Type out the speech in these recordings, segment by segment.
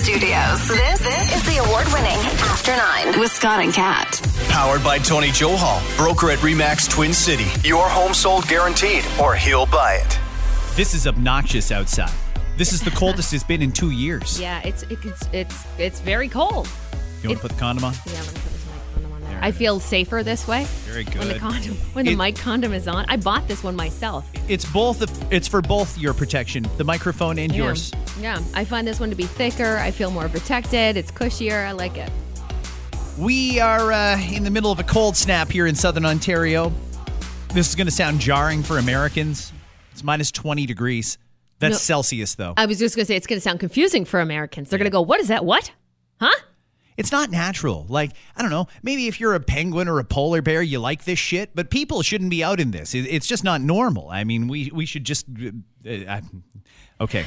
Studios. This, this is the award winning After Nine with Scott and Kat. Powered by Tony Johal, broker at Remax Twin City. Your home sold guaranteed, or he'll buy it. This is obnoxious outside. This is the coldest it's been in two years. Yeah, it's it's it's it's very cold. You want to put the condom on? Yeah, there. I feel safer this way. Very When the good. condom, when the mic condom is on, I bought this one myself. It's both. It's for both your protection, the microphone and yours. Yeah, I find this one to be thicker. I feel more protected. It's cushier. I like it. We are uh, in the middle of a cold snap here in southern Ontario. This is going to sound jarring for Americans. It's minus 20 degrees. That's No. Celsius, though. I was just gonna say it's gonna sound confusing for Americans. They're gonna go, "What is that? What? Huh?" It's not natural. Like, I don't know, maybe if you're a penguin or a polar bear, you like this shit, but people shouldn't be out in this. It's just not normal. I mean, we, we should just. Uh, uh, okay.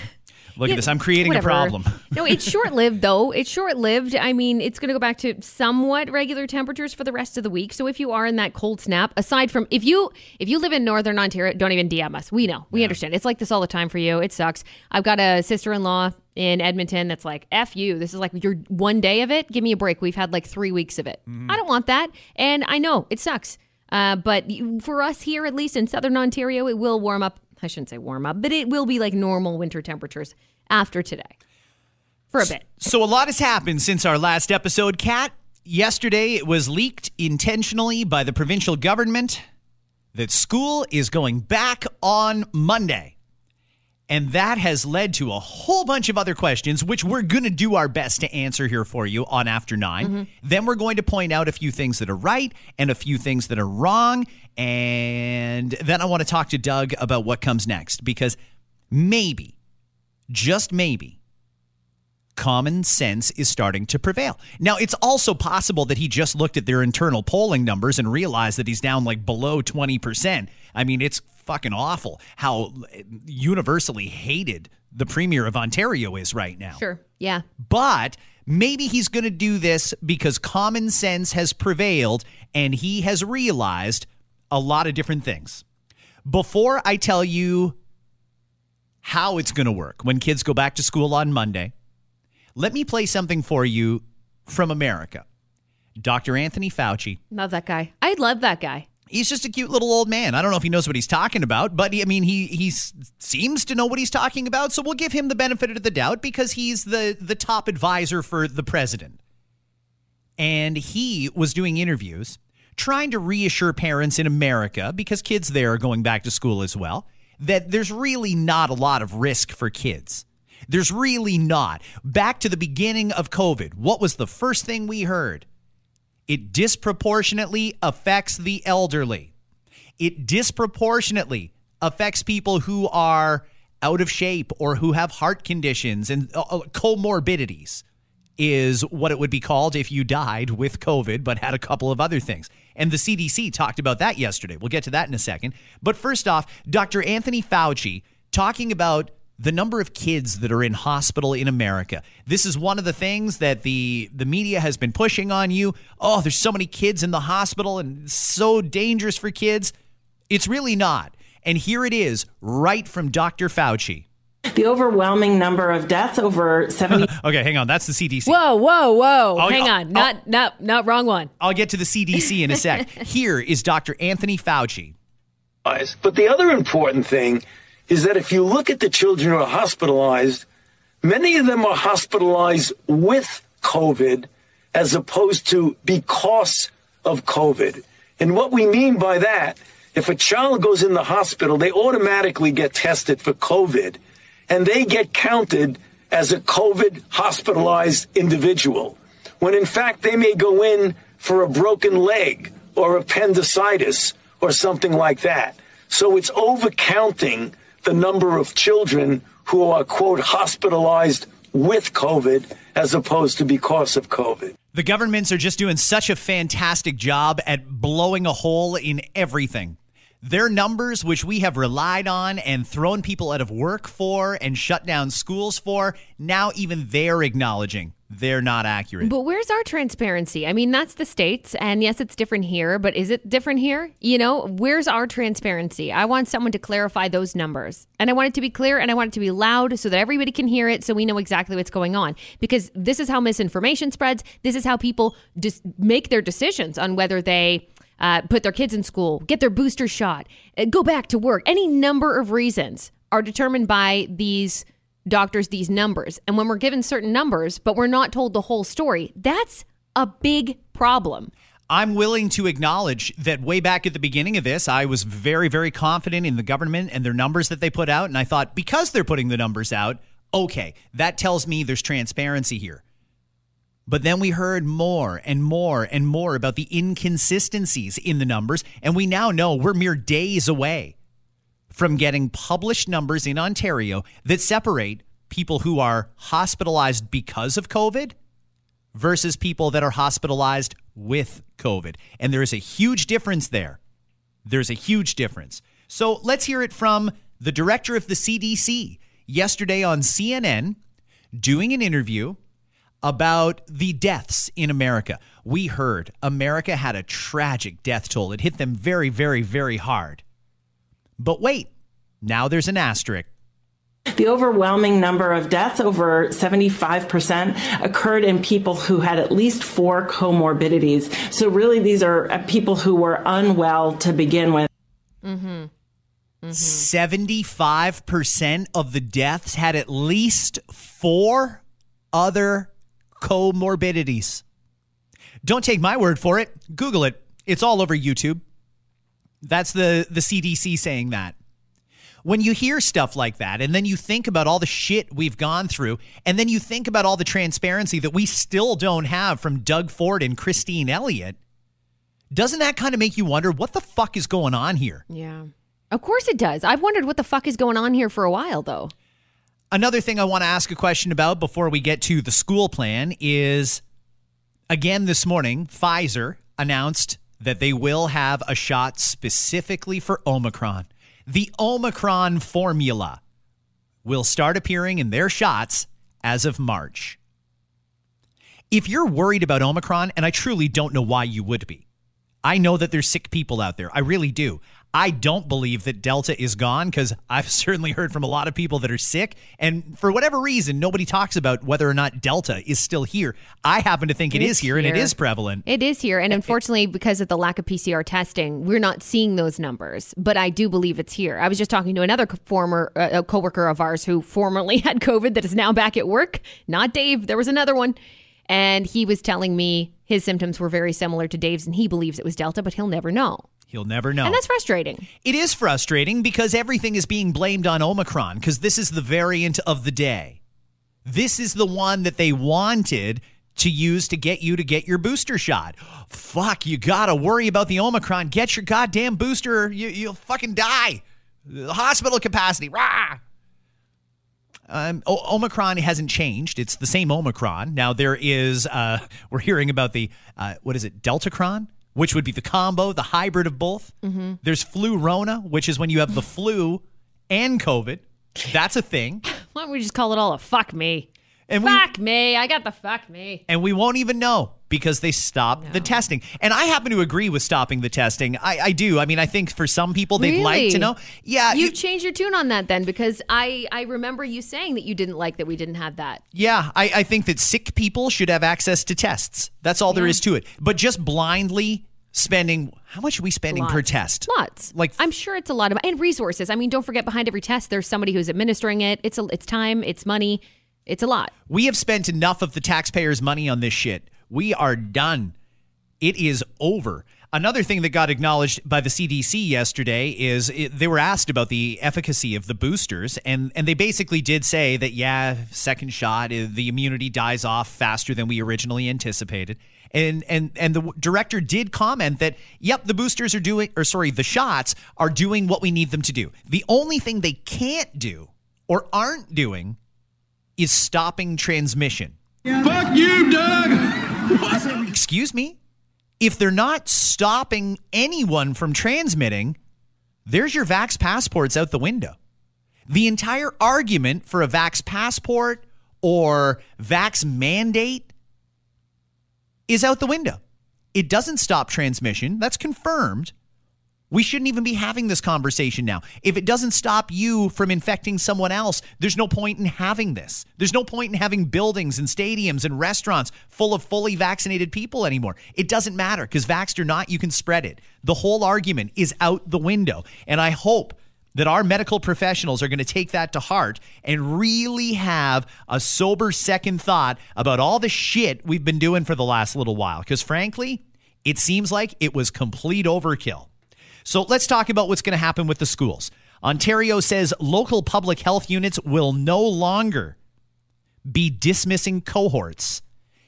Look Yeah, at this. I'm creating whatever. a problem. no, it's short lived though. It's short lived. I mean, it's going to go back to somewhat regular temperatures for the rest of the week. So if you are in that cold snap, aside from if you if you live in northern Ontario, don't even DM us. We know. We understand. It's like this all the time for you. It sucks. I've got a sister in law in Edmonton that's like, F you. This is like your one day of it. Give me a break. We've had like three weeks of it. I don't want that. And I know it sucks. Uh, but for us here, at least in southern Ontario, it will warm up. I shouldn't say warm up, but it will be like normal winter temperatures after today for a bit. So a lot has happened since our last episode, Kat. Yesterday, it was leaked intentionally by the provincial government that school is going back on Monday. And that has led to a whole bunch of other questions, which we're going to do our best to answer here for you on After 9 mm-hmm. Then we're going to point out a few things that are right and a few things that are wrong. And then I want to talk to Doug about what comes next because maybe, just maybe, common sense is starting to prevail. Now, it's also possible that he just looked at their internal polling numbers and realized that he's down like below 20%. I mean, it's fucking awful how uh, universally hated the premier of Ontario is right now. Sure. Yeah. But maybe he's going to do this because common sense has prevailed and he has realized a lot of different things. Before I tell you how it's going to work when kids go back to school on Monday, let me play something for you from America. Dr. Anthony Fauci. Love that guy. I love that guy. He's just a cute little old man. I don't know if he knows what he's talking about, but he, I mean, he he seems to know what he's talking about. So we'll give him the benefit of the doubt because he's the the top advisor for the president. And he was doing interviews trying to reassure parents in America because kids there are going back to school as well that there's really not a lot of risk for kids. There's really not. Back to the beginning of COVID, what was the first thing we heard? It disproportionately affects the elderly. It disproportionately affects people who are out of shape or who have heart conditions and uh, uh, comorbidities is what it would be called if you died with COVID but had a couple of other things. And the CDC talked about that yesterday. We'll get to that in a second. But first off, Dr. Anthony Fauci talking about the number of kids that are in hospital in America. This is one of the things that the the media has been pushing on you. Oh, there's so many kids in the hospital and so dangerous for kids. It's really not. And here it is, right from Dr. Fauci. The overwhelming number of deaths, over 70 Okay, hang on. That's the CDC. Whoa, whoa, whoa. Oh, Hang oh, on. Not oh. not not wrong one. I'll get to the CDC in a sec. Here is Dr. Anthony Fauci. But the other important thing is that if you look at the children who are hospitalized, many of them are hospitalized with COVID as opposed to because of COVID. And what we mean by that, if a child goes in the hospital, they automatically get tested for COVID and they get counted as a COVID hospitalized individual. When in fact they may go in for a broken leg or appendicitis or something like that. So it's overcounting the number of children who are, quote, hospitalized with COVID as opposed to because of COVID. The governments are just doing such a fantastic job at blowing a hole in everything. Their numbers, which we have relied on and thrown people out of work for and shut down schools for, now even they're acknowledging they're not accurate. But where's our transparency? I mean, that's the states, and yes, it's different here, but is it different here? You know, where's our transparency? I want someone to clarify those numbers, and I want it to be clear, and I want it to be loud so that everybody can hear it, so we know exactly what's going on. Because this is how misinformation spreads. This is how people just make their decisions on whether they. Uh, put their kids in school, get their booster shot, uh, go back to work. Any number of reasons are determined by these doctors these numbers. And when we're given certain numbers, but we're not told the whole story, that's a big problem. I'm willing to acknowledge that way back at the beginning of this, I was very, very confident in the government and their numbers that they put out. And I thought, because they're putting the numbers out, okay, that tells me there's transparency here. But then we heard more and more and more about the inconsistencies in the numbers. And we now know we're mere days away from getting published numbers in Ontario that separate people who are hospitalized because of COVID versus people that are hospitalized with COVID. And there is a huge difference there. There's a huge difference. So let's hear it from the director of the CDC yesterday on CNN doing an interview about the deaths in America. We heard America had a tragic death toll. It hit them very, very, very hard. But wait, now there's an asterisk. The overwhelming number of deaths, over 75%, occurred in people who had at least four comorbidities. So, really, these are uh, people who were unwell to begin with. Mm-hmm. Mm-hmm. 75% of the deaths had at least four other comorbidities. Don't take my word for it. Google it. It's all over YouTube. That's the, the CDC saying that. When you hear stuff like that, and then you think about all the shit we've gone through, and then you think about all the transparency that we still don't have from Doug Ford and Christine Elliott, doesn't that kind of make you wonder what the fuck is going on here? Yeah. Of course it does. I've wondered what the fuck is going on here for a while, though. Another thing I want to ask a question about before we get to the school plan is again this morning, Pfizer announced that they will have a shot specifically for Omicron. The Omicron formula will start appearing in their shots as of March. If you're worried about Omicron, and I truly don't know why you would be, I know that there's sick people out there. I really do. I don't believe that Delta is gone because I've certainly heard from a lot of people that are sick. And for whatever reason, nobody talks about whether or not Delta is still here. I happen to think it It's is here, and it is prevalent. It is here. And unfortunately, because of the lack of PCR testing, we're not seeing those numbers. But I do believe it's here. I was just talking to another former uh, coworker of ours who formerly had COVID that is now back at work. Not Dave. There was another one. And he was telling me his symptoms were very similar to Dave's, and he believes it was Delta, but he'll never know. He'll never know. And that's frustrating. It is frustrating because everything is being blamed on Omicron because this is the variant of the day. This is the one that they wanted to use to get you to get your booster shot. Fuck, you gotta worry about the Omicron. Get your goddamn booster, or you, you'll fucking die. The hospital capacity, rah! Um, o- Omicron hasn't changed. It's the same Omicron. Now there is, uh, we're hearing about the, uh, what is it, Deltacron, which would be the combo, the hybrid of both. Mm-hmm. There's flu Rona, which is when you have the flu and COVID. That's a thing. Why don't we just call it all a fuck me? And we, Fuck me. I got the fuck me. and we won't even know because they stopped the testing. And I happen to agree with stopping the testing. I, I do. I mean, I think for some people they'd like to know. Yeah, You've changed your tune on that then because I, I remember you saying that you didn't like that we didn't have that. Yeah, I, I think that sick people should have access to tests. That's all there is to it. But just blindly spending how much are we spending per test? Lots. Like I'm sure it's a lot of and resources. I mean, don't forget behind every test there's somebody who's administering it. It's a, it's time, it's money, it's a lot. we have spent enough of the taxpayers' money on this shit. We are done. It is over. Another thing that got acknowledged by the CDC yesterday is it, they were asked about the efficacy of the boosters, and, and they basically did say that, yeah, second shot, uh, the immunity dies off faster than we originally anticipated. And, and and the director did comment that yep the boosters are doing or sorry the shots are doing what we need them to do. The only thing they can't do or aren't doing is stopping transmission. Fuck you, Doug! Excuse me? If they're not stopping anyone from transmitting, there's your Vax passports out the window. The entire argument for a Vax passport or vax mandate is out the window. It doesn't stop transmission. That's confirmed. We shouldn't even be having this conversation now. If it doesn't stop you from infecting someone else, there's no point in having this. There's no point in having buildings and stadiums and restaurants full of fully vaccinated people anymore. It doesn't matter because vaxxed or not, you can spread it. The whole argument is out the window. And I hope that our medical professionals are going to take that to heart and really have a sober second thought about all the shit we've been doing for the last little while. Because frankly, it seems like it was complete overkill. So let's talk about what's going to happen with the schools. Ontario says local public health units will no longer be dismissing cohorts.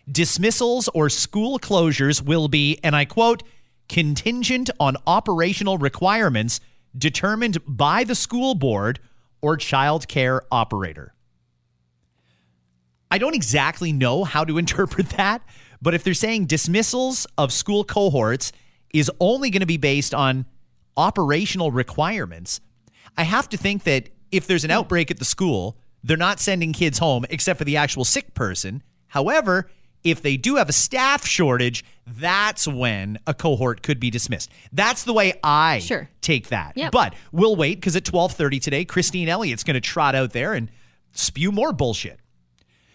Dismissals or school closures will be, and I quote, contingent on operational requirements determined by the school board or child care operator. I don't exactly know how to interpret that, but if they're saying dismissals of school cohorts is only going to be based on operational requirements, I have to think that if there's an outbreak at the school, they're not sending kids home except for the actual sick person. However, if they do have a staff shortage, that's when a cohort could be dismissed. That's the way I Sure. take that. Yep. But we'll wait because at 12:30 today, Christine Elliott's going to trot out there and spew more bullshit.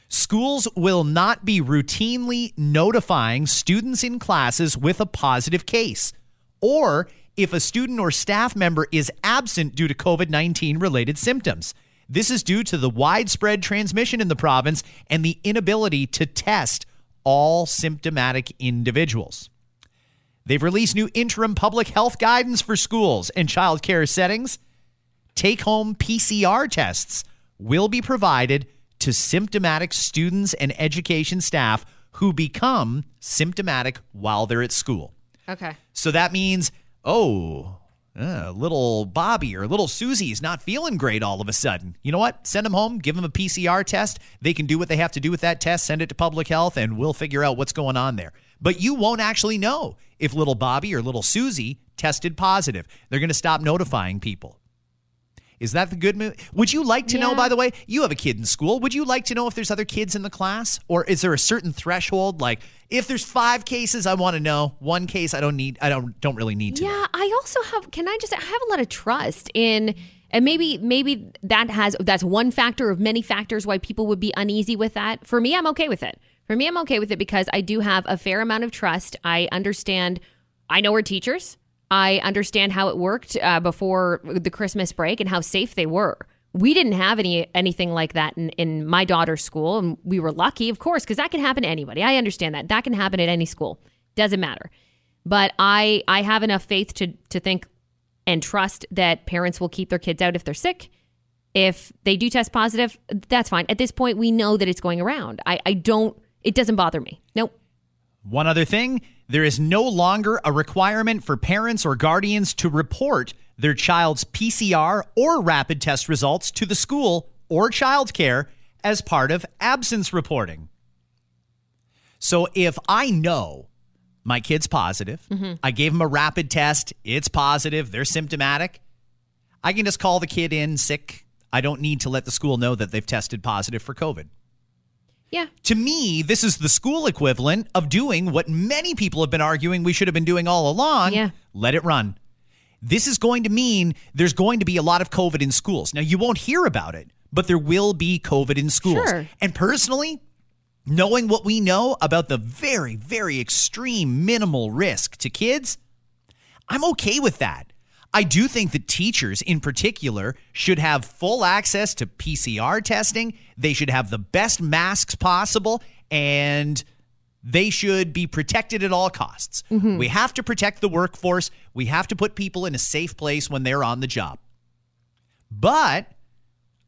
Schools will not be routinely notifying students in classes with a positive case or if a student or staff member is absent due to COVID 19 related symptoms. This is due to the widespread transmission in the province and the inability to test all symptomatic individuals. They've released new interim public health guidance for schools and childcare settings. Take home PCR tests will be provided to symptomatic students and education staff who become symptomatic while they're at school. Okay. So that means, oh, uh, little Bobby or little Susie's not feeling great all of a sudden. You know what? Send them home, give them a PCR test. They can do what they have to do with that test, send it to public health, and we'll figure out what's going on there. But you won't actually know if little Bobby or little Susie tested positive. They're going to stop notifying people. Is that the good move? Would you like to know, by the way, you have a kid in school. Would you like to know if there's other kids in the class? Or is there a certain threshold? Like if there's five cases, I want to know. One case I don't need I don't don't really need to know. Yeah, I also have. Can I just? I have a lot of trust in, and maybe maybe that has that's one factor of many factors why people would be uneasy with that. For me, I'm okay with it. For me, I'm okay with it because I do have a fair amount of trust. I understand. I know we're teachers. I understand how it worked uh, before the Christmas break and how safe they were. We didn't have any anything like that in, in my daughter's school, and we were lucky, of course, because that can happen to anybody. I understand that that can happen at any school. Doesn't matter but I I have enough faith to to think and trust that parents will keep their kids out if they're sick. If they do test positive, that's fine. At this point, we know that it's going around. I, I don't. It doesn't bother me. Nope. One other thing, there is no longer a requirement for parents or guardians to report their child's PCR or rapid test results to the school or childcare as part of absence reporting. So if I know my kid's positive, mm-hmm. I gave him a rapid test, it's positive, they're symptomatic, I can just call the kid in sick. I don't need to let the school know that they've tested positive for COVID. Yeah. To me, this is the school equivalent of doing what many people have been arguing we should have been doing all along. Yeah. Let it run. This is going to mean there's going to be a lot of COVID in schools. Now, you won't hear about it, but there will be COVID in schools. Sure. And personally, knowing what we know about the very, very extreme minimal risk to kids, I'm okay with that. I do think that teachers in particular should have full access to PCR testing. They should have the best masks possible and they should be protected at all costs. Mm-hmm. We have to protect the workforce. We have to put people in a safe place when they're on the job. But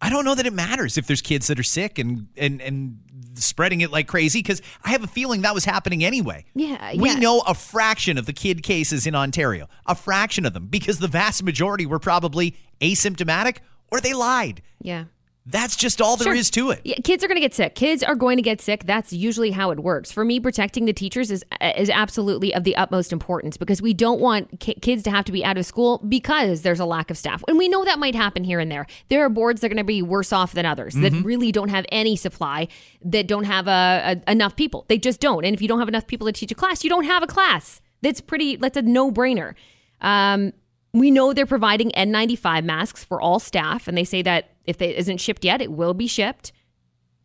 I don't know that it matters if there's kids that are sick and and and spreading it like crazy because I have a feeling that was happening anyway. Yeah, we yeah. know a fraction of the kid cases in Ontario, a fraction of them, because the vast majority were probably asymptomatic or they lied. Yeah. That's just all there is Sure. to it. Yeah, kids are going to get sick. Kids are going to get sick. That's usually how it works. For me, protecting the teachers is is absolutely of the utmost importance because we don't want ki- kids to have to be out of school because there's a lack of staff. And we know that might happen here and there. There are boards that are going to be worse off than others that really don't have any supply, that don't have a, a, enough people. They just don't. And if you don't have enough people to teach a class, you don't have a class. That's pretty. That's a no brainer. Um, we know they're providing N95 masks for all staff, and they say that if it isn't shipped yet, it will be shipped.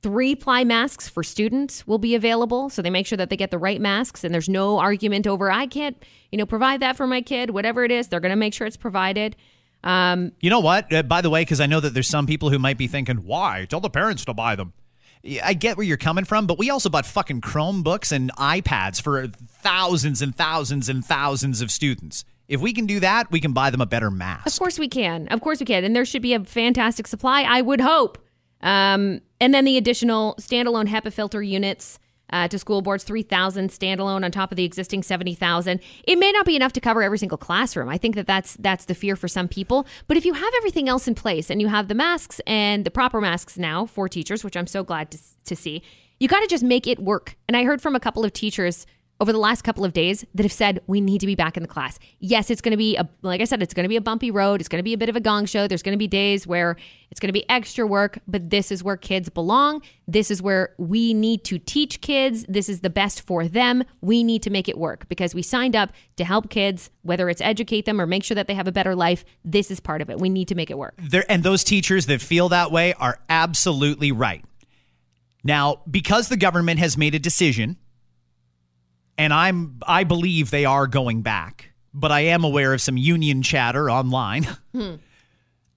Three ply masks for students will be available, so they make sure that they get the right masks, and there's no argument over I can't, you know, provide that for my kid. Whatever it is, they're going to make sure it's provided. Um, You know what? Uh, by the way, because I know that there's some people who might be thinking, why? Tell the parents to buy them. I get where you're coming from, but we also bought fucking Chromebooks and iPads for thousands and thousands and thousands of students. If we can do that, we can buy them a better mask. Of course we can. Of course we can. And there should be a fantastic supply, I would hope. Um, and then the additional standalone HEPA filter units uh, to school boards, 3,000 standalone on top of the existing 70,000. It may not be enough to cover every single classroom. I think that that's, that's the fear for some people. But if you have everything else in place and you have the masks and the proper masks now for teachers, which I'm so glad to, to see, you got to just make it work. And I heard from a couple of teachers over the last couple of days that have said we need to be back in the class. Yes, it's going to be a like I said, it's going to be a bumpy road. It's going to be a bit of a gong show. There's going to be days where it's going to be extra work, but this is where kids belong. This is where we need to teach kids. This is the best for them. We need to make it work because we signed up to help kids, whether it's educate them or make sure that they have a better life. This is part of it. We need to make it work. There, and those teachers that feel that way are absolutely right. Now, because the government has made a decision, and I'm I believe they are going back, but I am aware of some union chatter online. Hmm.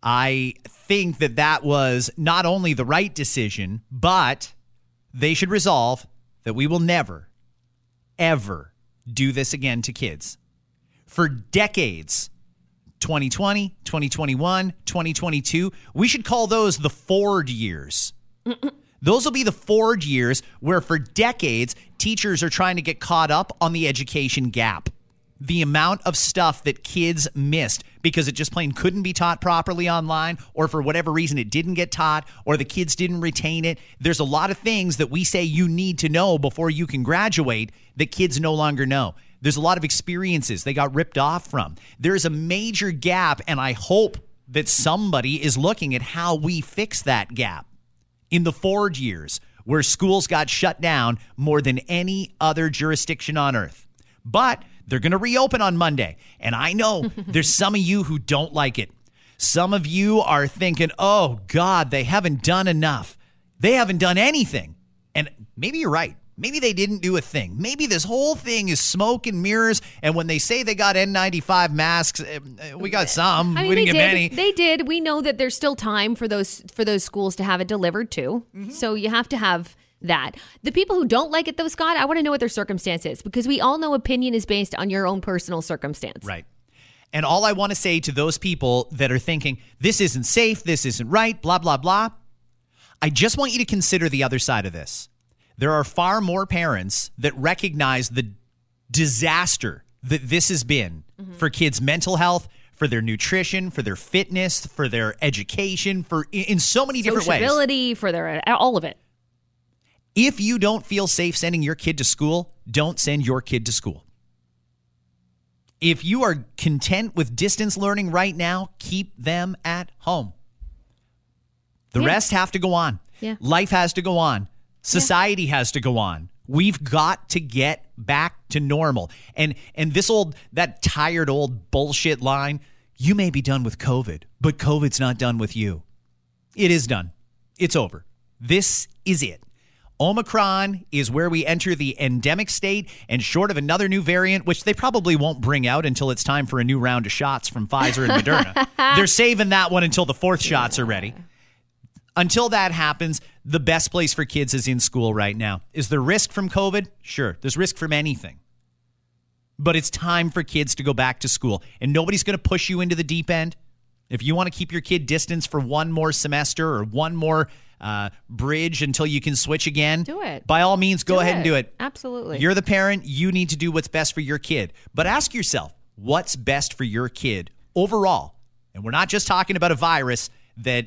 I think that that was not only the right decision, but they should resolve that we will never, ever do this again to kids. For decades, 2020, 2021, 2022, we should call those the Ford years. Those will be the Ford years where, for decades, teachers are trying to get caught up on the education gap. The amount of stuff that kids missed because it just plain couldn't be taught properly online, or for whatever reason it didn't get taught, or the kids didn't retain it. There's a lot of things that we say you need to know before you can graduate that kids no longer know. There's a lot of experiences they got ripped off from. There's a major gap, and I hope that somebody is looking at how we fix that gap in the Ford years, where schools got shut down more than any other jurisdiction on earth. But they're going to reopen on Monday. And I know there's some of you who don't like it. Some of you are thinking, oh, God, they haven't done enough. They haven't done anything. And maybe you're right. Maybe they didn't do a thing. Maybe this whole thing is smoke and mirrors. And when they say they got N95 masks, eh, we got some. I mean, we didn't they get did. many. They did. We know that there's still time for those for those schools to have it delivered too. Mm-hmm. So you have to have that. The people who don't like it though, Scott, I want to know what their circumstance is because we all know opinion is based on your own personal circumstance. Right. And all I want to say to those people that are thinking, this isn't safe, this isn't right, blah, blah, blah, I just want you to consider the other side of this. There are far more parents that recognize the disaster that this has been mm-hmm. for kids' mental health, for their nutrition, for their fitness, for their education, for in, so many different ways. For their uh, all of it. If you don't feel safe sending your kid to school, don't send your kid to school. If you are content with distance learning right now, keep them at home. The Yeah. rest have to go on. Yeah. Life has to go on. Society has to go on. We've got to get back to normal. And and this old that tired old bullshit line, you may be done with COVID, but COVID's not done with you. It is done. It's over. This is it. Omicron is where we enter the endemic state, and short of another new variant, which they probably won't bring out until it's time for a new round of shots from Pfizer and Moderna, they're saving that one until the fourth shots are ready. Until that happens, the best place for kids is in school right now. Is there risk from COVID? Sure, there's risk from anything. But it's time for kids to go back to school, and nobody's going to push you into the deep end. If you want to keep your kid distance for one more semester or one more uh, bridge until you can switch again, Do it. By all means, go Do ahead and do it. Absolutely. You're the parent. You need to do what's best for your kid. But ask yourself, what's best for your kid overall? And we're not just talking about a virus that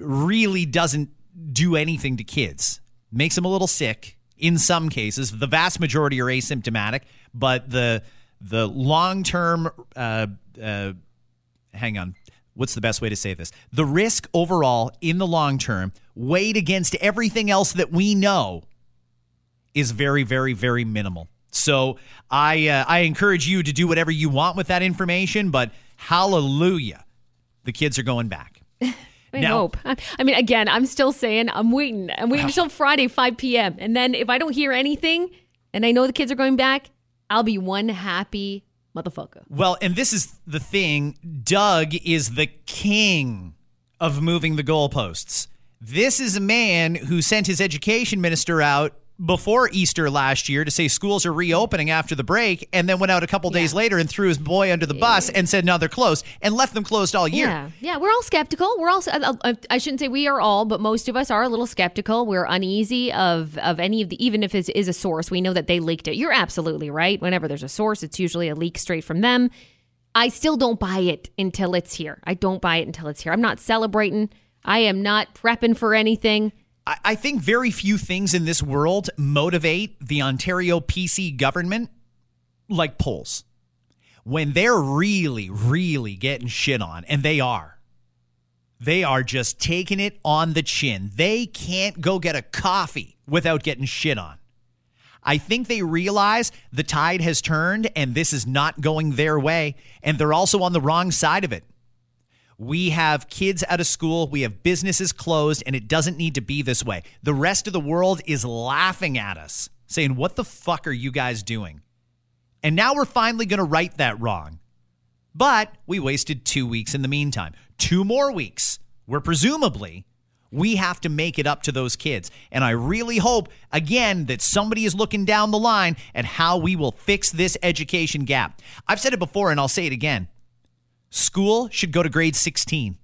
really doesn't do anything to kids. Makes them a little sick in some cases. The vast majority are asymptomatic, but the the long term. Uh, uh, hang on. What's the best way to say this? The risk overall in the long term, weighed against everything else that we know, is very, very, very minimal. So I uh, I encourage you to do whatever you want with that information, but hallelujah, the kids are going back. I Now- hope. I mean, again, I'm still saying I'm waiting. I'm waiting until Friday, 5 p.m. And then if I don't hear anything and I know the kids are going back, I'll be one happy motherfucker. Well, and this is the thing Doug is the king of moving the goalposts. This is a man who sent his education minister out before Easter last year to say schools are reopening after the break, and then went out a couple days later and threw his boy under the bus and said, no, they're closed, and left them closed all year. Yeah, yeah, we're all skeptical. We're all. I shouldn't say we are all, but most of us are a little skeptical. We're uneasy of of any of the, even if it is a source, we know that they leaked it. You're absolutely right. Whenever there's a source, it's usually a leak straight from them. I still don't buy it until it's here. I don't buy it until it's here. I'm not celebrating. I am not prepping for anything. I, I think very few things in this world motivate the Ontario PC government like polls. When they're really, really getting shit on, and they are, they are just taking it on the chin. They can't go get a coffee without getting shit on. I think they realize the tide has turned and this is not going their way, and they're also on the wrong side of it. We have kids out of school, we have businesses closed, and it doesn't need to be this way. The rest of the world is laughing at us, saying, What the fuck are you guys doing? And now we're finally going to right that wrong. But we wasted two weeks in the meantime. Two more weeks, where presumably we have to make it up to those kids. And I really hope, again, that somebody is looking down the line at how we will fix this education gap. I've said it before and I'll say it again. School should go to grade 16.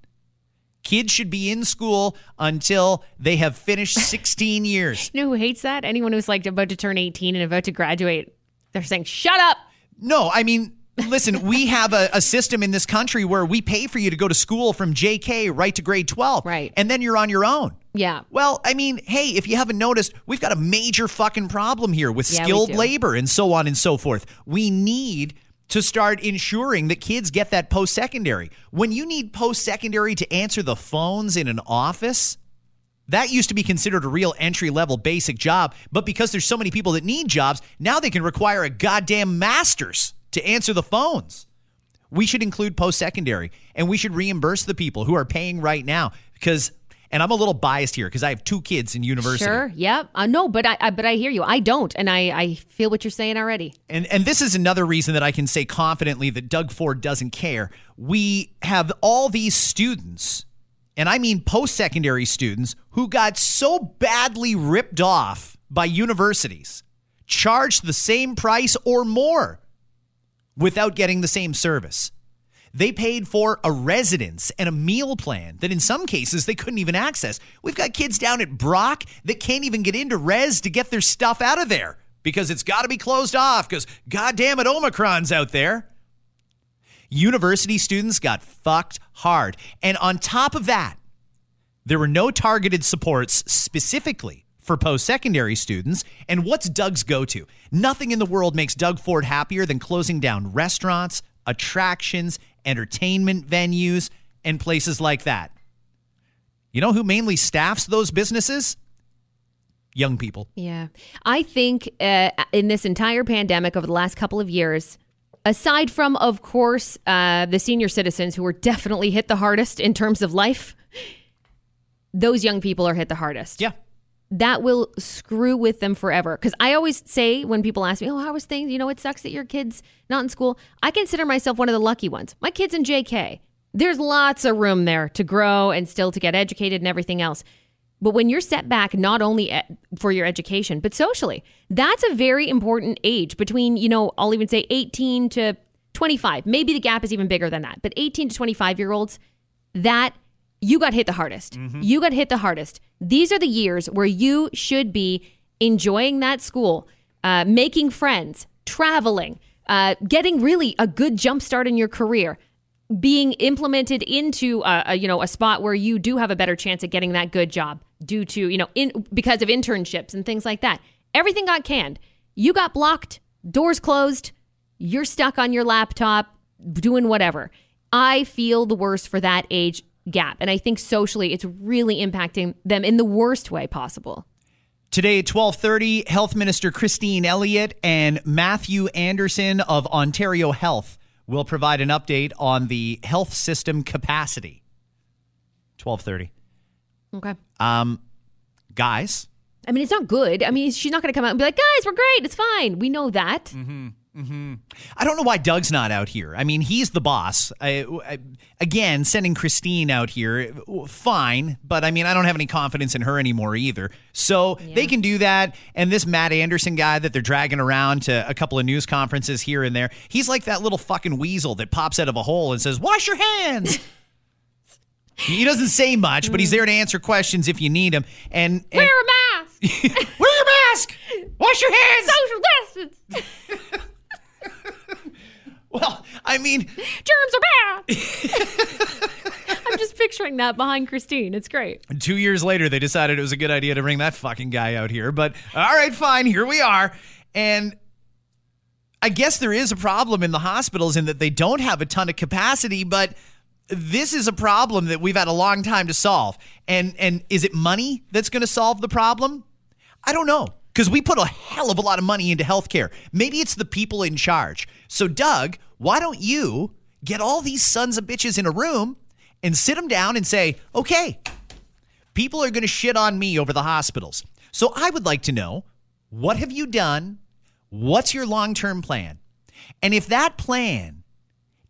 Kids should be in school until they have finished 16 years. You know who hates that? Anyone who's like about to turn 18 and about to graduate. They're saying, "Shut up." No, I mean, listen, we have a, a system in this country where we pay for you to go to school from JK right to grade 12. Right. And then you're on your own. Yeah. Well, I mean, hey, if you haven't noticed, we've got a major fucking problem here with Yeah, skilled labor and so on and so forth. We need to start ensuring that kids get that post secondary. When you need post secondary to answer the phones in an office, that used to be considered a real entry level basic job, but because there's so many people that need jobs, now they can require a goddamn master's to answer the phones. We should include post secondary and we should reimburse the people who are paying right now because and I'm a little biased here because I have two kids in university. Sure. Yep. Uh, no, but I, I but I hear you. I don't, and I I feel what you're saying already. And and this is another reason that I can say confidently that Doug Ford doesn't care. We have all these students, and I mean post-secondary students who got so badly ripped off by universities, charged the same price or more without getting the same service. They paid for a residence and a meal plan that in some cases they couldn't even access. We've got kids down at Brock that can't even get into res to get their stuff out of there because it's got to be closed off because goddamn it, Omicron's out there. University students got fucked hard. And on top of that, there were no targeted supports specifically for post secondary students. And what's Doug's go to? Nothing in the world makes Doug Ford happier than closing down restaurants, attractions, entertainment venues, and places like that. You know who mainly staffs those businesses? Young people. Yeah. I think uh, in this entire pandemic over the last couple of years, aside from, of course, uh, the senior citizens who were definitely hit the hardest in terms of life, those young people are hit the hardest. Yeah. That will screw with them forever. Because I always say when people ask me, oh, how was things? You know, it sucks that your kid's not in school. I consider myself one of the lucky ones. My kid's in JK. There's lots of room there to grow and still to get educated and everything else. But when you're set back not only for your education, but socially, that's a very important age between, you know, I'll even say 18 to 25. Maybe the gap is even bigger than that. But 18 to 25 year olds, that you got hit the hardest. You got hit the hardest. These are the years where you should be enjoying that school, uh, making friends, traveling, uh, getting really a good jump start in your career. being implemented into a, a, you know a spot where you do have a better chance at getting that good job due to you know in because of internships and things like that. Everything got canned. You got blocked, doors closed. You're stuck on your laptop doing whatever. I feel the worst for that age gap, and I think socially it's really impacting them in the worst way possible. Today at 12:30, Health Minister Christine Elliott and Matthew Anderson of Ontario Health will provide an update on the health system capacity. 12:30. Okay. Um guys, I mean, it's not good. I mean, she's not going to come out and be like, guys, we're great. It's fine. We know that. Mm-hmm. I don't know why Doug's not out here. I mean, he's the boss. I, I, again, sending Christine out here, fine, but I mean, I don't have any confidence in her anymore either. So they can do that. And this Matt Anderson guy that they're dragging around to a couple of news conferences here and there, he's like that little fucking weasel that pops out of a hole and says, "Wash your hands." he doesn't say much, but he's mm. there to answer questions if you need him. And, and Wear a mask. wear your mask. Wash your hands. Social distance. Well, I mean, Germs are bad. I'm just picturing that behind Christine. It's great. Two years later, they decided it was a good idea to bring that fucking guy out here. But all right, fine, here we are. And I guess there is a problem in the hospitals in that they don't have a ton of capacity, but this is a problem that we've had a long time to solve. And and is it money that's going to solve the problem? I don't know. Because we put a hell of a lot of money into healthcare. Maybe it's the people in charge. So, Doug, why don't you get all these sons of bitches in a room and sit them down and say, okay, people are going to shit on me over the hospitals. So, I would like to know what have you done? What's your long term plan? And if that plan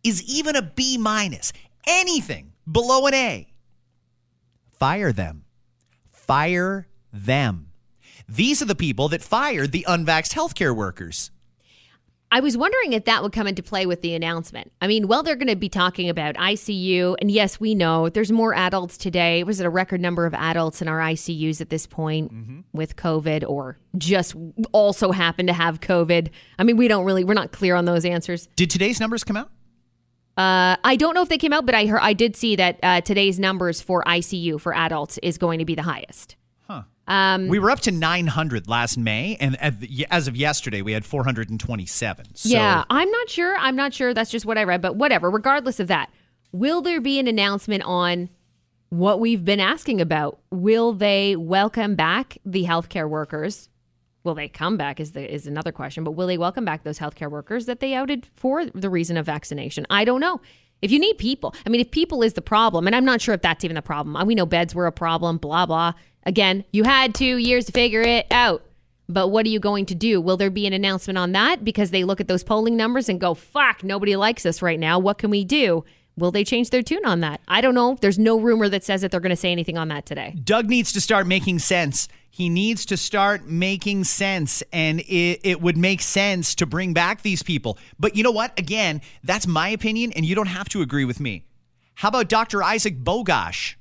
is even a B minus, anything below an A, fire them. Fire them. These are the people that fired the unvaxxed healthcare workers. I was wondering if that would come into play with the announcement. I mean, well, they're going to be talking about ICU. And yes, we know there's more adults today. Was it a record number of adults in our ICUs at this point with COVID or just also happen to have COVID? I mean, we don't really, we're not clear on those answers. Did today's numbers come out? Uh, I don't know if they came out, but I heard, I did see that uh, today's numbers for ICU for adults is going to be the highest. We were up to 900 last May, and as of yesterday, we had 427. So Yeah, I'm not sure. I'm not sure. That's just what I read, but whatever. Regardless of that, will there be an announcement on what we've been asking about? Will they welcome back the healthcare workers? Will they come back is the is another question, but will they welcome back those healthcare workers that they outed for the reason of vaccination? I don't know. If you need people, I mean, if people is the problem, and I'm not sure if that's even the problem. Uh, We know beds were a problem, blah blah. Again, you had two years to figure it out. But what are you going to do? Will there be an announcement on that? Because they look at those polling numbers and go, fuck, nobody likes us right now. What can we do? Will they change their tune on that? I don't know. There's no rumor that says that they're going to say anything on that today. Doug needs to start making sense. He needs to start making sense, and it, it would make sense to bring back these people. But you know what? Again, that's my opinion, and you don't have to agree with me. How about Dr. Isaac Bogoch,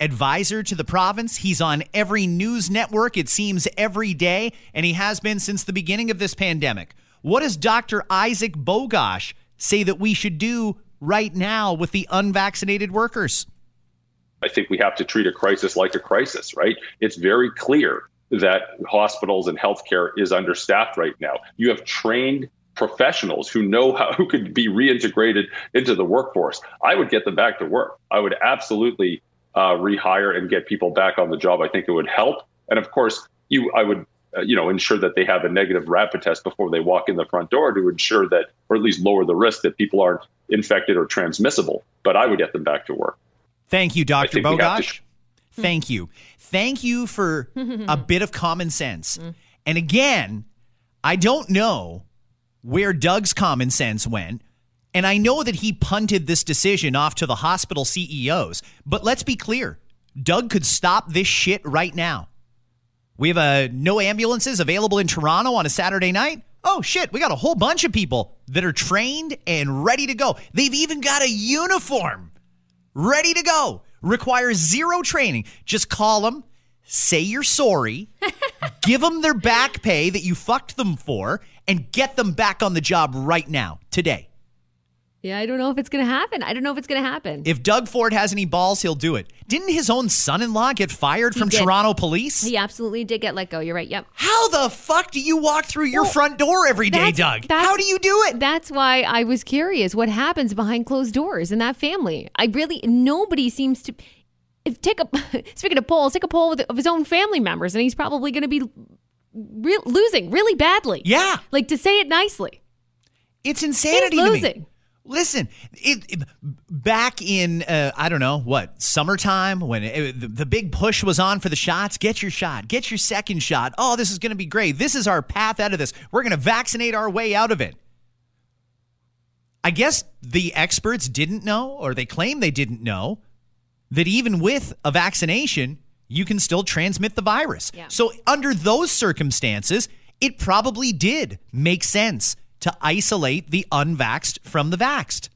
advisor to the province? He's on every news network, it seems, every day, and he has been since the beginning of this pandemic. What does Dr. Isaac Bogoch say that we should do right now with the unvaccinated workers? I think we have to treat a crisis like a crisis, right? It's very clear that hospitals and healthcare is understaffed right now. You have trained professionals who know how who could be reintegrated into the workforce. I would get them back to work. I would absolutely uh, rehire and get people back on the job. I think it would help. And of course, you I would uh, you know ensure that they have a negative rapid test before they walk in the front door to ensure that or at least lower the risk that people aren't infected or transmissible. But I would get them back to work. Thank you, Dr. think we Bogoch. Thank you. Thank you for a bit of common sense. And again, I don't know where Doug's common sense went. And I know that he punted this decision off to the hospital CEOs. But let's be clear Doug could stop this shit right now. We have a no ambulances available in Toronto on a Saturday night. Oh shit, we got a whole bunch of people that are trained and ready to go. They've even got a uniform ready to go. Requires zero training. Just call them, say you're sorry, give them their back pay that you fucked them for, and get them back on the job right now, today. Yeah, I don't know if it's going to happen. I don't know if it's going to happen. If Doug Ford has any balls, he'll do it. Didn't his own son-in-law get fired from did. Toronto police? he absolutely did get let go. You're right. Yep. How the fuck do you walk through your Well, front door every day, Doug? How do you do it? That's why I was curious what happens behind closed doors in that family. I really nobody seems to. If take a speaking of polls, take a poll with, of his own family members, and he's probably going to be re- losing really badly. Yeah. like to say it nicely, It's insanity he's to me. losing. Listen, it, it- back in uh, I don't know what summertime when it, the, the big push was on for the shots. Get your shot. Get your second shot. Oh, this is going to be great. This is our path out of this. We're going to vaccinate our way out of it. I guess the experts didn't know, or they claim they didn't know, that even with a vaccination, you can still transmit the virus. Yeah. So, under those circumstances, it probably did make sense to isolate the unvaxxed from the vaxxed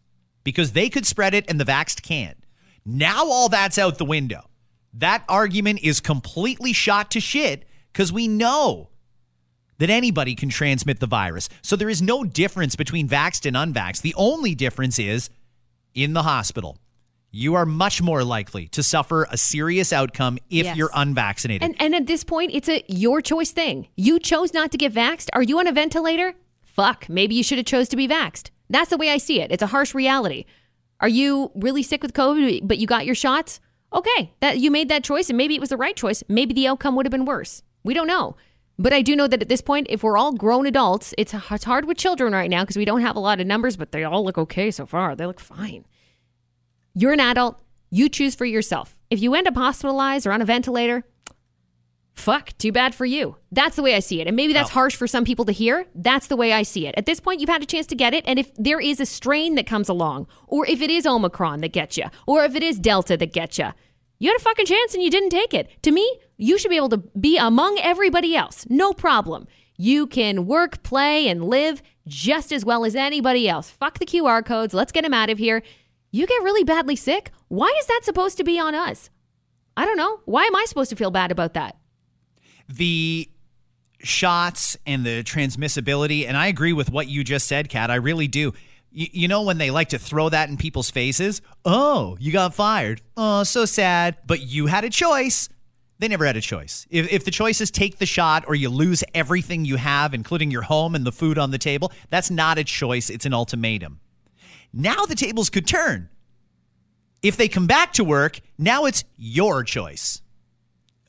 because they could spread it and the vaxxed can't. Now, all that's out the window. That argument is completely shot to shit because we know that anybody can transmit the virus. So there is no difference between vaxxed and unvaxxed. The only difference is in the hospital. You are much more likely to suffer a serious outcome if Yes. you're unvaccinated. And and at this point, it's a your choice thing. You chose not to get vaxxed. Are you on a ventilator? Fuck. Maybe you should have chose to be vaxxed. That's the way I see it. It's a harsh reality. Are you really sick with COVID, but you got your shots? Okay, that you made that choice, and maybe it was the right choice. Maybe the outcome would have been worse. We don't know. But I do know that at this point, if we're all grown adults, it's, it's hard with children right now because we don't have a lot of numbers, but they all look okay so far. They look fine. You're an adult. You choose for yourself. If you end up hospitalized or on a ventilator, fuck, too bad for you. That's the way I see it. And maybe that's oh. harsh for some people to hear. That's the way I see it. At this point, you've had a chance to get it. And if there is a strain that comes along, or if it is Omicron that gets you, or if it is Delta that gets you, you had a fucking chance and you didn't take it. To me, you should be able to be among everybody else. No problem. You can work, play, and live just as well as anybody else. Fuck the QR codes. Let's get them out of here. You get really badly sick. Why is that supposed to be on us? I don't know. Why am I supposed to feel bad about that? The shots and the transmissibility, and I agree with what you just said, Kat. I really do. You, you know when they like to throw that in people's faces? Oh, you got fired. Oh, so sad. But you had a choice. They never had a choice. If, if the choice is take the shot or you lose everything you have, including your home and the food on the table, that's not a choice. It's an ultimatum. Now the tables could turn. If they come back to work, now it's your choice.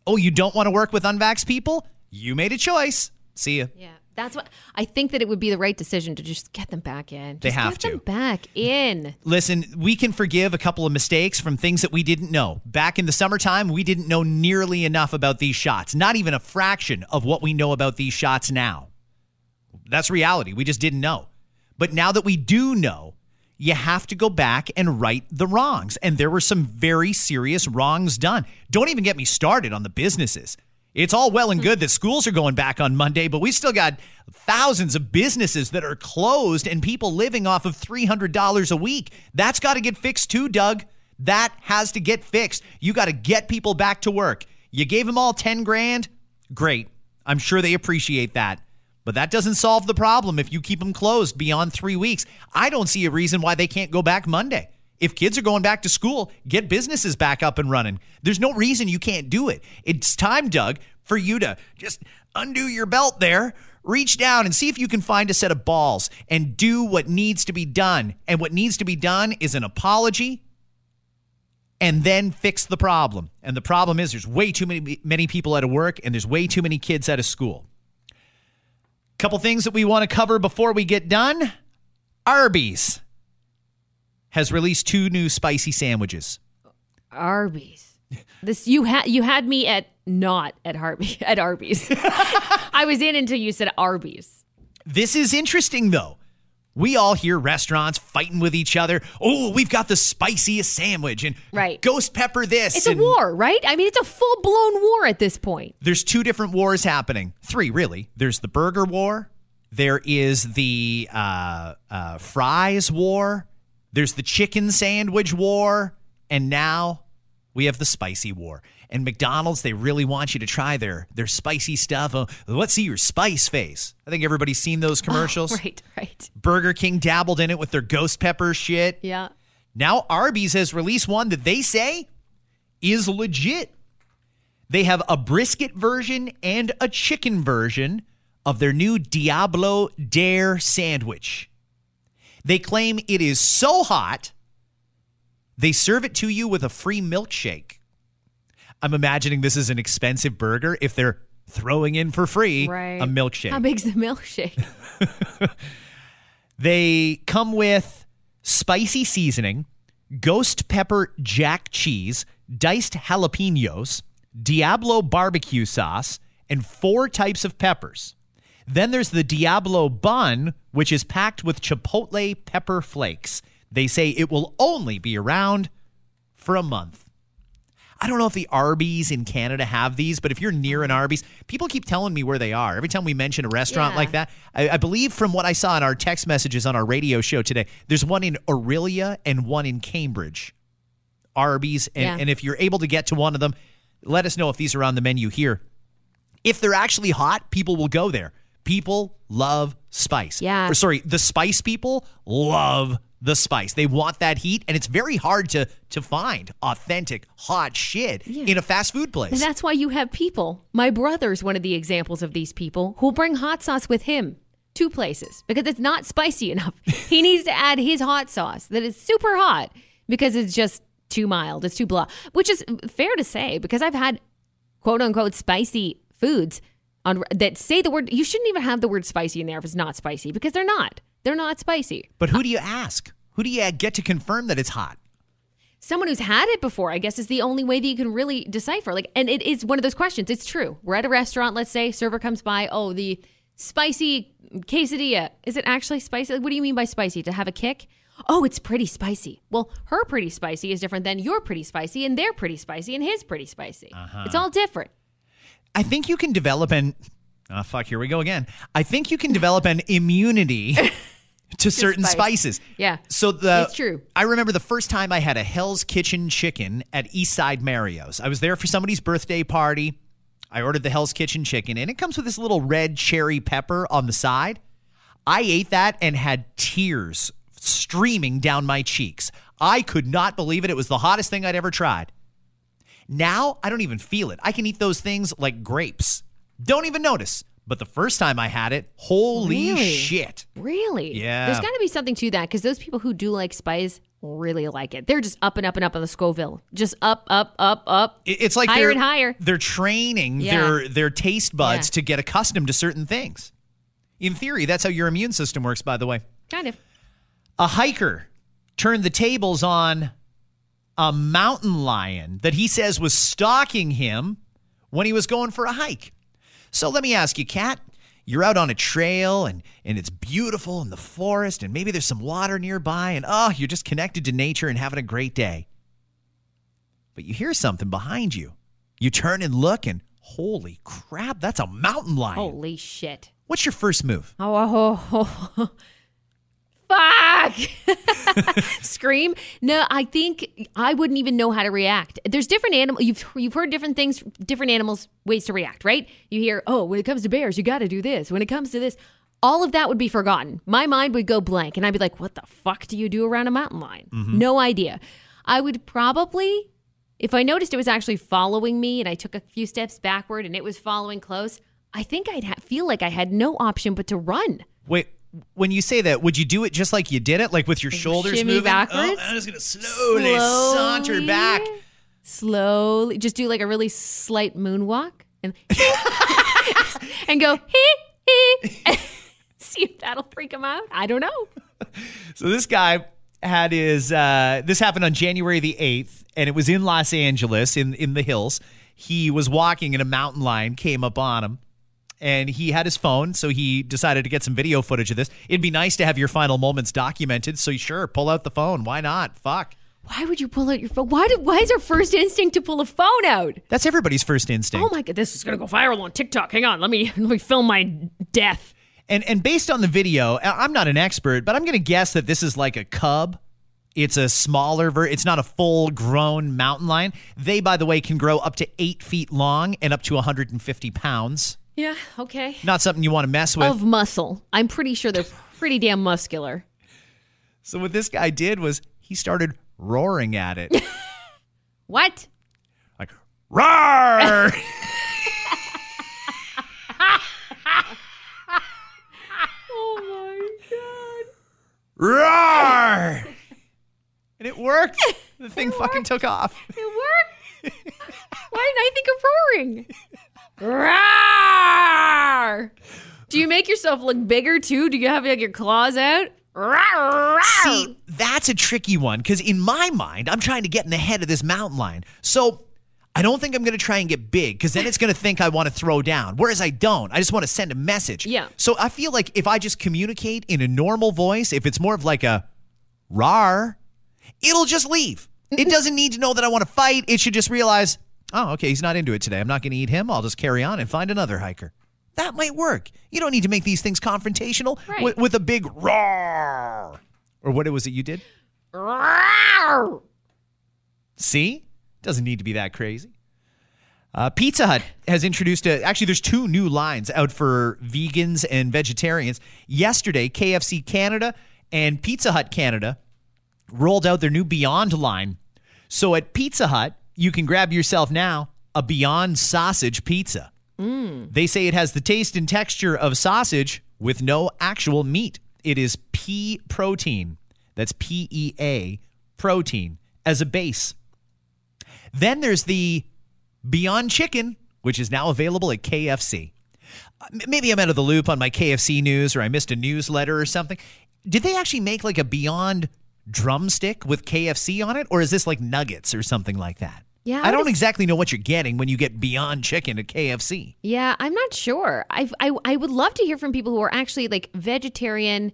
Oh, you don't want to work with unvax people? You made a choice. See ya. Yeah, that's what I think that it would be the right decision to just get them back in. They Just have get to. them back in. Listen, we can forgive a couple of mistakes from things that we didn't know. Back in the summertime, we didn't know nearly enough about these shots, not even a fraction of what we know about these shots now. That's reality. We just didn't know. But now that we do know, you have to go back and right the wrongs. And there were some very serious wrongs done. Don't even get me started on the businesses. It's all well and hmm. good that schools are going back on Monday, but we still got thousands of businesses that are closed and people living off of $300 a week. That's got to get fixed too, Doug. That has to get fixed. You got to get people back to work. You gave them all 10 grand? Great. I'm sure they appreciate that. But that doesn't solve the problem if you keep them closed beyond three weeks. I don't see a reason why they can't go back Monday. If kids are going back to school, get businesses back up and running. There's no reason you can't do it. It's time, Doug, for you to just undo your belt there, reach down and see if you can find a set of balls and do what needs to be done. And what needs to be done is an apology and then fix the problem. And the problem is there's way too many many people out of work and there's way too many kids out of school. Couple things that we want to cover before we get done. Arby's has released two new spicy sandwiches. Arby's. This you had you had me at not at Harvey at Arby's. I was in until you said Arby's. This is interesting though. We all hear restaurants fighting with each other. Oh, we've got the spiciest sandwich and Right. ghost pepper this. It's a war, right? I mean, it's a full blown war at this point. there's two different wars happening. Three, really. There's the burger war. There is the uh, uh, fries war. There's the chicken sandwich war. And now we have the spicy war. And McDonald's, they really want you to try their their spicy stuff. Oh, let's see your spice face. I think everybody's seen those oh, commercials. Right, right. Burger King dabbled in it with their ghost pepper shit. Yeah. Now Arby's has released one that they say is legit. They have a brisket version and a chicken version of their new Diablo Dare sandwich. They claim it is so hot, they serve it to you with a free milkshake. I'm imagining this is an expensive burger if they're throwing in for free Right. a milkshake. How big's the milkshake? They come with spicy seasoning, ghost pepper jack cheese, diced jalapenos, Diablo barbecue sauce, and four types of peppers. Then there's the Diablo bun, which is packed with chipotle pepper flakes. They say it will only be around for a month. I don't know if the Arby's in Canada have these, but if you're near an Arby's, people keep telling me where they are. Every time we mention a restaurant Yeah. like that, I, I believe from what I saw in our text messages on our radio show today, there's one in Orillia and one in Cambridge. Arby's. And, Yeah. and if you're able to get to one of them, let us know if these are on the menu here. If they're actually hot, people will go there. People love spice. Yeah. Or sorry, the spice people love the spice. They want that heat, and it's very hard to to find authentic hot shit in a fast food place. And that's why you have people. My brother's one of the examples of these people who'll bring hot sauce with him to places because it's not spicy enough. he needs to add his hot sauce that is super hot because it's just too mild. It's too blah, which is fair to say because I've had quote unquote spicy foods on that say the word. You shouldn't even have the word spicy in there if it's not spicy because they're not. They're not spicy. but who do you ask? Who do you get to confirm that it's hot? someone who's had it before, I guess, is the only way that you can really decipher. Like, and it is one of those questions. It's true. We're at a restaurant. Let's say server comes by. Oh, the spicy quesadilla. Is it actually spicy? Like, what do you mean by spicy? To have a kick? Oh, it's pretty spicy. Well, her pretty spicy is different than your pretty spicy, and their pretty spicy, and his pretty spicy. Uh-huh. It's all different. I think you can develop an oh fuck, here we go again. I think you can develop an immunity to certain spice. spices. Yeah. So the It's true. I remember the first time I had a Hell's Kitchen chicken at Eastside Mario's. I was there for somebody's birthday party. I ordered the Hell's Kitchen chicken and it comes with this little red cherry pepper on the side. I ate that and had tears streaming down my cheeks. I could not believe it. It was the hottest thing I'd ever tried. Now I don't even feel it. I can eat those things like grapes. Don't even notice. But the first time I had it, holy Really? shit. Really? Yeah. There's got to be something to that because those people who do like spice really like it. They're just up and up and up on the Scoville. Just up, up, up, up. It's like higher they're, and higher. They're training Yeah. their their taste buds Yeah. to get accustomed to certain things. In theory, that's how your immune system works. By the way, Kind of. a hiker turned the tables on a mountain lion that he says was stalking him when he was going for a hike. So let me ask you, Kat. You're out on a trail and, and it's beautiful in the forest, and maybe there's some water nearby, and oh, you're just connected to nature and having a great day. But you hear something behind you. You turn and look, and holy crap, that's a mountain lion. Holy shit. What's your first move? Oh, oh, oh, oh. fuck. Scream. No, I think I wouldn't even know how to react. There's different animals. You've you've heard different things, different animals ways to react, right? You hear, oh, when it comes to bears, you got to do this. When it comes to this, all of that would be forgotten. My mind would go blank, and I'd be like, what the fuck do you do around a mountain lion? Mm-hmm. No idea. I would probably. If I noticed it was actually following me and I took a few steps backward and it was following close, I think I'd ha- feel like I had no option but to run. Wait, when you say that, would you do it just like you did it, like with your shoulders shimmy moving? backwards? Oh, I'm just gonna slowly, saunter back. Slowly, just do like a really slight moonwalk and and go hee hee. See if that'll freak him out. I don't know. So this guy had his. Uh, this happened on January the eighth, and it was in Los Angeles, in in the hills. He was walking, and a mountain lion came up on him. And he had his phone, so he decided to get some video footage of this. It'd be nice to have your final moments documented. So sure, pull out the phone. Why not? Fuck. Why would you pull out your phone? Why did? Why is our first instinct to pull a phone out? That's everybody's first instinct. Oh my god, this is gonna go viral on TikTok. Hang on, let me let me film my death. And and based on the video, I'm not an expert, but I'm going to guess that this is like a cub It's a smaller ver It's not a full grown mountain lion. They, by the way, can grow up to eight feet long and up to 150 pounds. Yeah, okay. Not something you want to mess with. Of muscle. I'm pretty sure they're pretty damn muscular. so what this guy did was he started roaring at it. What? like, roar! Oh my god. roar! And it worked. The thing fucking took off. It worked. Why didn't I think of roaring? Roar! Do you make yourself look bigger too? Do you have like your claws out? See, that's a tricky one because in my mind, I'm trying to get in the head of this mountain lion. So I don't think I'm going to try and get big because then it's going to think I want to throw down. Whereas I don't. I just want to send a message. Yeah. So I feel like if I just communicate in a normal voice, if it's more of like a rar, it'll just leave. It mm-hmm. doesn't need to know that I want to fight. It should just realize, oh, okay, he's not into it today. I'm not going to eat him. I'll just carry on and find another hiker. That might work. You don't need to make these things confrontational Right. with, with a big roar. Or what was it you did? Roar! See? Doesn't need to be that crazy. Uh, Pizza Hut has introduced a, actually, there's two new lines out for vegans and vegetarians. Yesterday, KFC Canada and Pizza Hut Canada rolled out their new Beyond line. So at Pizza Hut, you can grab yourself now a Beyond sausage pizza. They say it has the taste and texture of sausage with no actual meat. It is pea protein. That's P E A protein as a base. Then there's the Beyond Chicken, which is now available at KFC. Uh, Maybe I'm out of the loop on my KFC news or I missed a newsletter or something. Did they actually make like a Beyond drumstick with KFC on it? Or is this like nuggets or something like that? Yeah, I I don't exactly know what you're getting when you get Beyond Chicken at KFC. Yeah, I'm not sure. I've, I I would love to hear from people who are actually like vegetarian.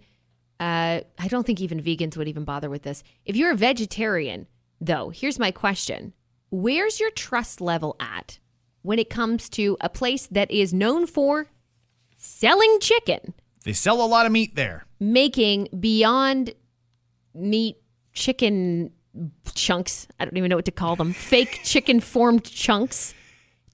Uh, I don't think even vegans would even bother with this. If you're a vegetarian, though, here's my question: Where's your trust level at when it comes to a place that is known for selling chicken, They sell a lot of meat there. making beyond meat chicken chunks? I don't even know what to call them. Fake chicken formed chunks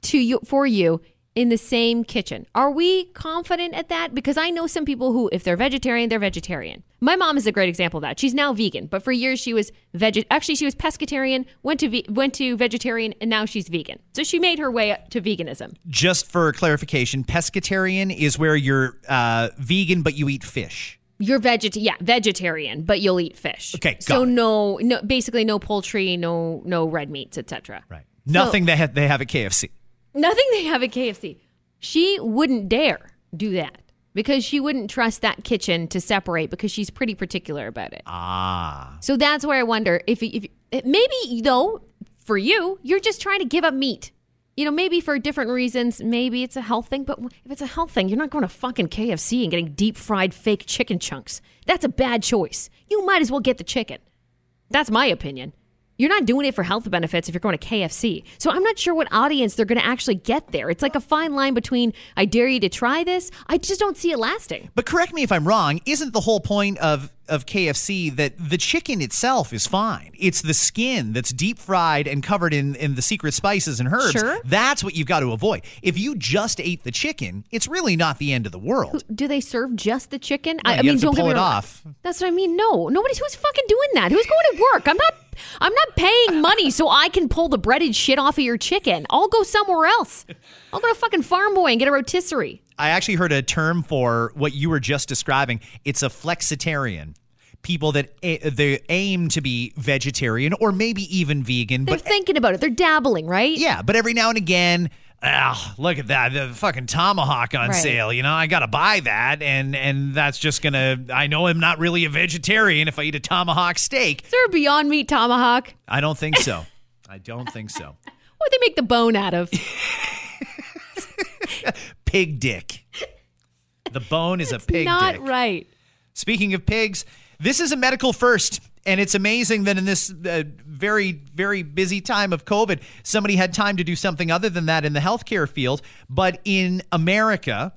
to you for you in the same kitchen. Are we confident at that? Because I know some people who, if they're vegetarian, they're vegetarian. My mom is a great example of that. She's now vegan, but for years she was veg. Actually, she was pescatarian, went to ve- went to vegetarian, and now she's vegan. So she made her way to veganism. Just for clarification, pescatarian is where you're uh, vegan but you eat fish. You're veget, yeah, vegetarian, but you'll eat fish. Okay, got so it. no, no, basically no poultry, no, no red meats, etc. Right. Nothing that ha- they have at KFC. Nothing they have at KFC. She wouldn't dare do that because she wouldn't trust that kitchen to separate because she's pretty particular about it. Ah. So that's where I wonder if, if maybe though for you, you're just trying to give up meat. You know, maybe for different reasons. Maybe it's a health thing, but if it's a health thing, you're not going to fucking KFC and getting deep fried fake chicken chunks. That's a bad choice. You might as well get the chicken. That's my opinion. You're not doing it for health benefits if you're going to KFC. So I'm not sure what audience they're going to actually get there. It's like a fine line between I dare you to try this. I just don't see it lasting. But correct me if I'm wrong, isn't the whole point of of KFC that the chicken itself is fine? It's the skin that's deep fried and covered in in the secret spices and herbs. Sure. That's what you've got to avoid. If you just ate the chicken, it's really not the end of the world. Do they serve just the chicken? I, I you mean, have to don't pull it off. That's what I mean. No, nobody's who's fucking doing that. Who's going to work? I'm not. I'm not paying money so I can pull the breaded shit off of your chicken. I'll go somewhere else. I'll go to fucking Farm Boy and get a rotisserie. I actually heard a term for what you were just describing. It's a flexitarian. People that a- they aim to be vegetarian or maybe even vegan, They're but thinking about it. They're dabbling, right? Yeah, but every now and again, ah, look at that, the fucking tomahawk on Right. sale. You know, I gotta buy that, and and that's just gonna. I know I'm not really a vegetarian if I eat a tomahawk steak. Is there a Beyond Meat tomahawk? I don't think so. I don't think so. What do they make the bone out of? Pig dick. The bone is a pig not dick. right. Speaking of pigs, this is a medical first. And it's amazing that in this uh, very, very busy time of COVID, somebody had time to do something other than that in the healthcare field. But in America,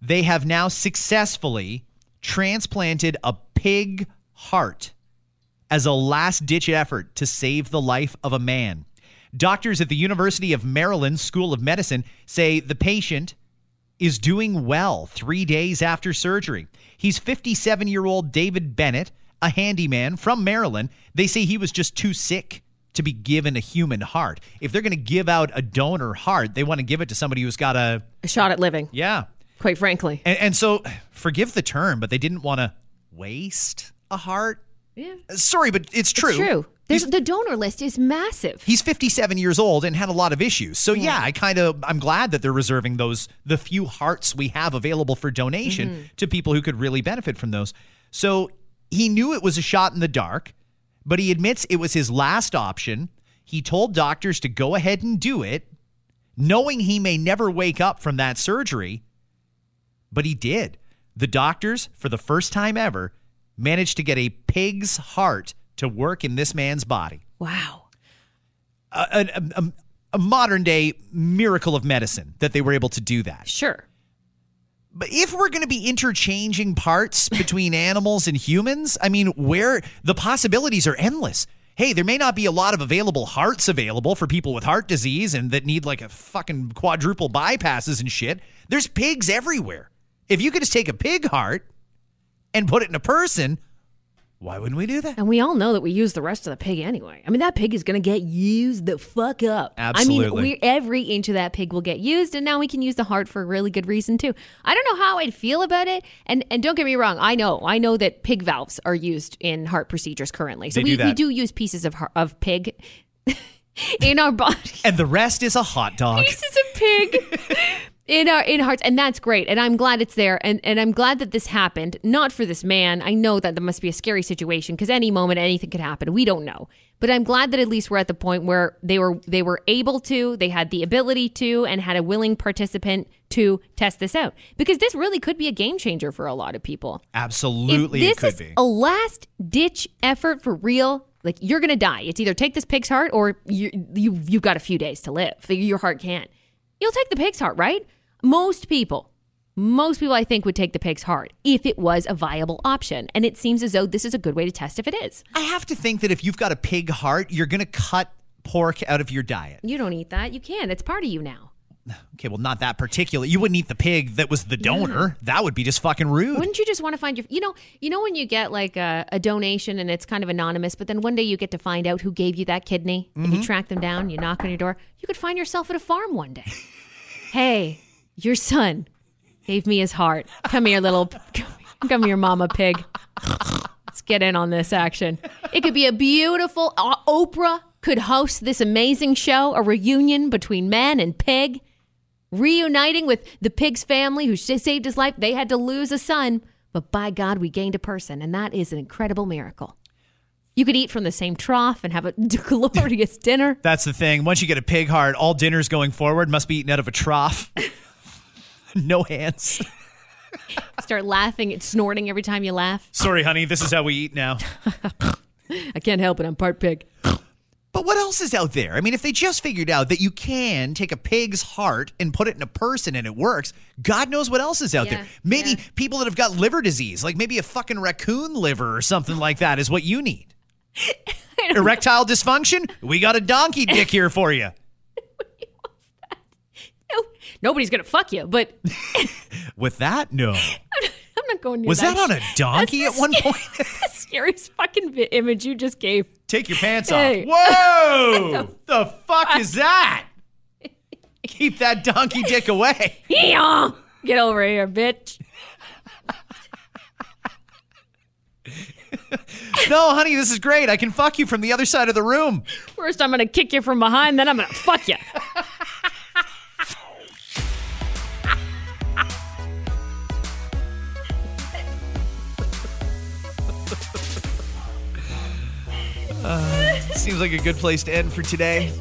they have now successfully transplanted a pig heart. as a last ditch effort to save the life of a man. Doctors at the University of Maryland School of Medicine say the patient is doing well three days after surgery. He's 57 year old David Bennett, a handyman from Maryland. They say he was just too sick to be given a human heart. If they're going to give out a donor heart, they want to give it to somebody who's got a, A shot at living, yeah. quite frankly. And, and so, forgive the term, but they didn't want to waste a heart. Yeah. Sorry, but it's true. It's true. There's, the donor list is massive. He's 57 years old and had a lot of issues. So yeah, I kind of I'm glad that they're reserving those the few hearts we have available for donation Mm-hmm. to people who could really benefit from those. So he knew it was a shot in the dark, but he admits it was his last option. He told doctors to go ahead and do it, knowing he may never wake up from that surgery, but he did. The doctors, for the first time ever, managed to get a pig's heart to work in this man's body Wow. a, a, a, a modern day miracle of medicine that they were able to do that. Sure. But if we're going to be interchanging parts between animals and humans, I mean, where the possibilities are endless. Hey, there may not be a lot of available hearts available for people with heart disease and that need like a fucking quadruple bypasses and shit. There's pigs everywhere. If you could just take a pig heart and put it in a person, why wouldn't we do that? And we all know that we use the rest of the pig anyway. I mean, that pig is going to get used the fuck up. I mean, Absolutely. we, every inch of that pig will get used, and now we can use the heart for a really good reason too. I don't know how I'd feel about it, and and don't get me wrong, I know, I know that pig valves are used in heart procedures currently. So They we, do we do use pieces of heart, of pig in our body. And the rest is a hot dog. pieces of pig in our in hearts and that's great and i'm glad it's there and and i'm glad that this happened not for this man i know that there must be a scary situation because any moment anything could happen we don't know but i'm glad that at least we're at the point where they were they were able to they had the ability to and had a willing participant to test this out because this really could be a game changer for a lot of people Absolutely, if it this could is be. a last ditch effort for real, like you're gonna die. It's either take this pig's heart or you you you've got a few days to live. Your heart can't. You'll take the pig's heart, right? Most people, most people, I think, would take the pig's heart if it was a viable option. And it seems as though this is a good way to test if it is. I have to think that if you've got a pig heart, you're going to cut pork out of your diet. You don't eat that. You can. It's part of you now. Okay, well, not that particular. You wouldn't eat the pig that was the donor. That would be just fucking rude. Wouldn't you just want to find your, you know, you know when you get like a, a donation and it's kind of anonymous, but then one day you get to find out who gave you that kidney and you mm-hmm. track them down, you knock on your door. You could find yourself at a farm one day. hey, your son gave me his heart. Come here, little, come here, mama pig. Let's get in on this action. It could be a beautiful. Uh, Oprah could host this amazing show, a reunion between man and pig reuniting with the pig's family who saved his life. They had to lose a son, but by God, we gained a person, and that is an incredible miracle. You could eat from the same trough and have a glorious dinner. That's the thing. Once you get a pig heart, all dinners going forward must be eaten out of a trough. no hands. Start laughing and snorting every time you laugh. Sorry, honey. This is how we eat now. I can't help it. I'm part pig. But what else is out there? I mean, if they just figured out that you can take a pig's heart and put it in a person and it works, God knows what else is out Yeah, there. Maybe yeah. people that have got liver disease, like maybe a fucking raccoon liver or something like that, is what you need. Erectile dysfunction? We got a donkey dick here for you. No, nobody's gonna fuck you, but With that, no. I'm not going near Was that that on a donkey at one point? the scariest fucking image you just gave. Take your pants Hey. off. Whoa! the fuck is that? Keep that donkey dick away. Yeah, get over here, bitch. No, honey, this is great. I can fuck you from the other side of the room. First, I'm gonna kick you from behind, then I'm gonna fuck you. Uh, seems like a good place to end for today.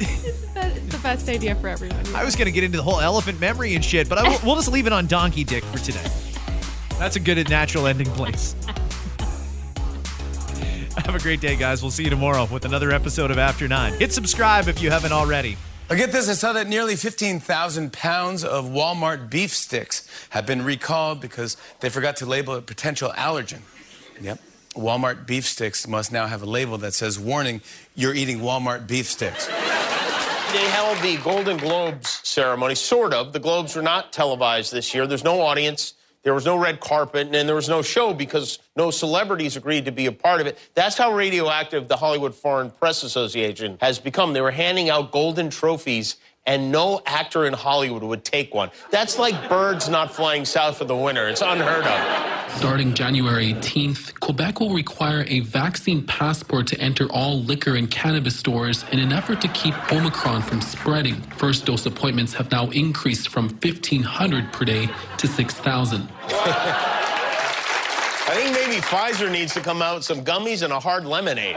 It's the best idea for everyone. I was going to get into the whole elephant memory and shit, but I we'll just leave it on donkey dick for today. That's a good natural ending place. Have a great day, guys. We'll see you tomorrow with another episode of After Nine. Hit subscribe if you haven't already. I get this, I saw that nearly 15,000 pounds of Walmart beef sticks have been recalled because they forgot to label a potential allergen. Yep. Walmart beef sticks must now have a label that says, warning, you're eating Walmart beef sticks. They held the Golden Globes ceremony, sort of. The Globes were not televised this year. There's no audience. There was no red carpet, and there was no show because no celebrities agreed to be a part of it. That's how radioactive the Hollywood Foreign Press Association has become. They were handing out golden trophies and no actor in Hollywood would take one. That's like birds not flying south for the winter. It's unheard of. Starting January 18th, Quebec will require a vaccine passport to enter all liquor and cannabis stores in an effort to keep Omicron from spreading. First dose appointments have now increased from 1,500 per day to 6,000. I think maybe Pfizer needs to come out with some gummies and a hard lemonade.